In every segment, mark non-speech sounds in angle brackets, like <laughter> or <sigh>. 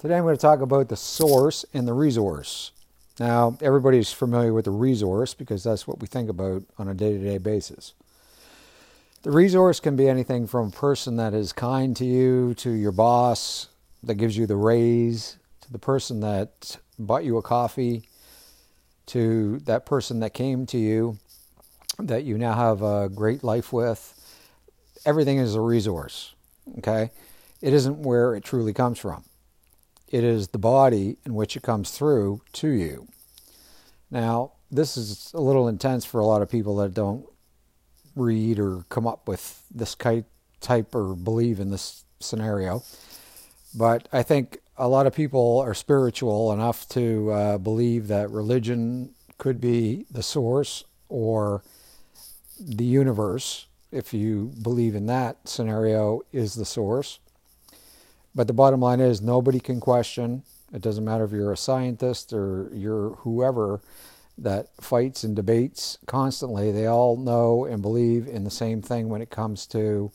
Today I'm going to talk about the source and the resource. Now, everybody's familiar with the resource because that's what we think about on a day to day basis. The resource can be anything from a person that is kind to you, to your boss that gives you the raise, to the person that bought you a coffee, to that person that came to you that you now have a great life with. Everything is a resource, okay? It isn't where it truly comes from it is the body in which it comes through to you. Now, this is a little intense for a lot of people that don't read or come up with this type or believe in this scenario. But I think a lot of people are spiritual enough to uh, believe that religion could be the source or the universe, if you believe in that scenario, is the source. But the bottom line is nobody can question. It doesn't matter if you're a scientist or you're whoever that fights and debates constantly. They all know and believe in the same thing when it comes to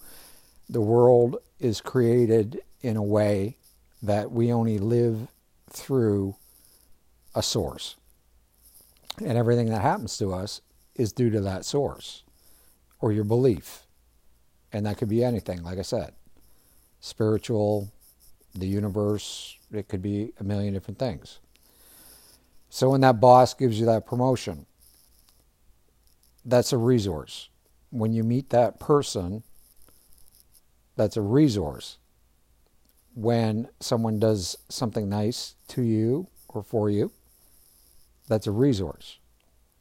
the world is created in a way that we only live through a source. And everything that happens to us is due to that source or your belief. And that could be anything, like I said spiritual, the universe, it could be a million different things. So when that boss gives you that promotion, that's a resource. When you meet that person, that's a resource. When someone does something nice to you or for you, that's a resource.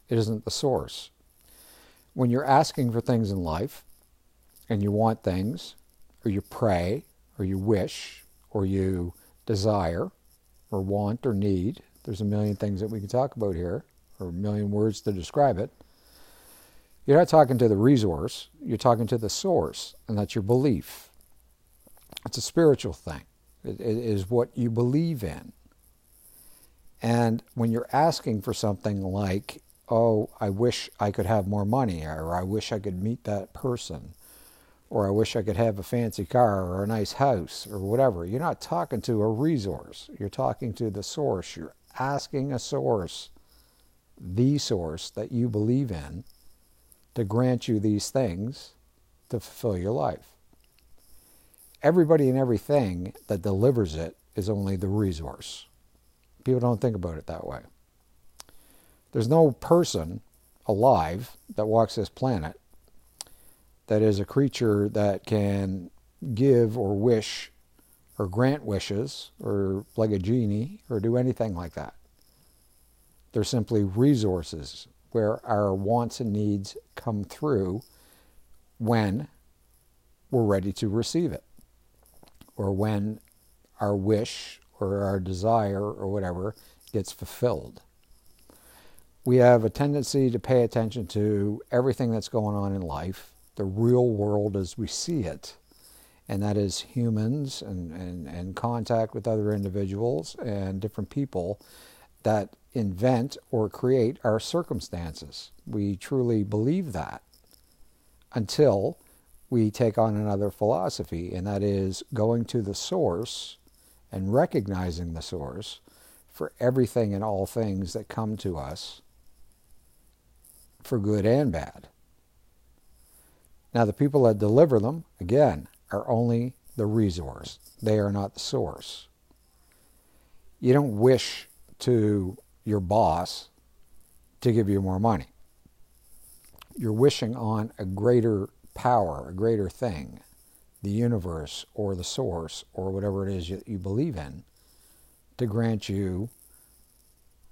It isn't the source. When you're asking for things in life and you want things, or you pray, or you wish, or you desire or want or need. There's a million things that we can talk about here, or a million words to describe it. You're not talking to the resource, you're talking to the source, and that's your belief. It's a spiritual thing, it, it is what you believe in. And when you're asking for something like, oh, I wish I could have more money, or I wish I could meet that person, or I wish I could have a fancy car or a nice house or whatever. You're not talking to a resource. You're talking to the source. You're asking a source, the source that you believe in, to grant you these things to fulfill your life. Everybody and everything that delivers it is only the resource. People don't think about it that way. There's no person alive that walks this planet that is a creature that can give or wish or grant wishes or like a genie or do anything like that. They're simply resources where our wants and needs come through when we're ready to receive it or when our wish or our desire or whatever gets fulfilled. We have a tendency to pay attention to everything that's going on in life the real world as we see it, and that is humans and, and, and contact with other individuals and different people that invent or create our circumstances. We truly believe that until we take on another philosophy, and that is going to the source and recognizing the source for everything and all things that come to us for good and bad. Now, the people that deliver them, again, are only the resource. They are not the source. You don't wish to your boss to give you more money. You're wishing on a greater power, a greater thing, the universe or the source or whatever it is that you believe in, to grant you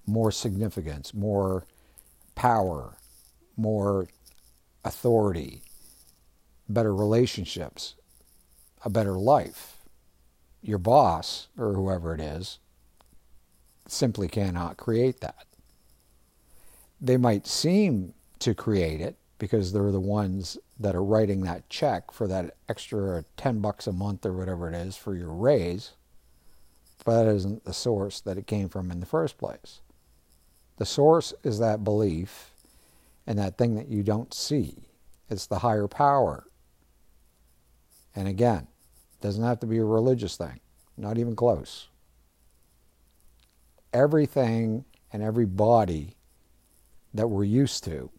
more significance, more power, more authority, better relationships, a better life. Your boss, or whoever it is, simply cannot create that. They might seem to create it because they're the ones that are writing that check for that extra 10 bucks a month or whatever it is for your raise, but that isn't the source that it came from in the first place. The source is that belief and that thing that you don't see. It's the higher power and again, it doesn't have to be a religious thing, not even close. everything and every body that we're used to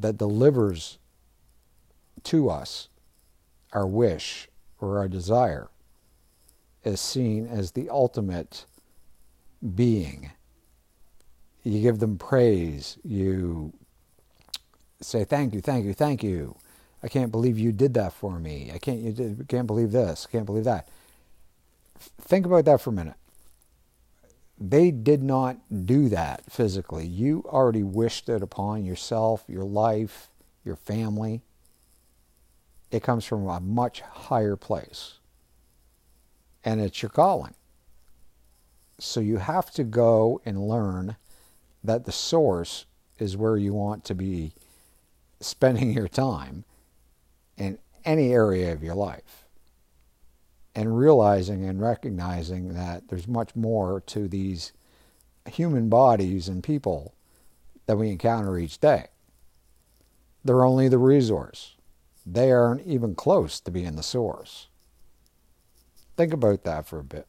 that delivers to us our wish or our desire is seen as the ultimate being. You give them praise. You say, Thank you, thank you, thank you. I can't believe you did that for me. I can't, you did, can't believe this, can't believe that. Think about that for a minute. They did not do that physically. You already wished it upon yourself, your life, your family. It comes from a much higher place. And it's your calling. So you have to go and learn that the source is where you want to be spending <laughs> your time in any area of your life. And realizing and recognizing that there's much more to these human bodies and people that we encounter each day. They're only the resource. They aren't even close to being the source. Think about that for a bit.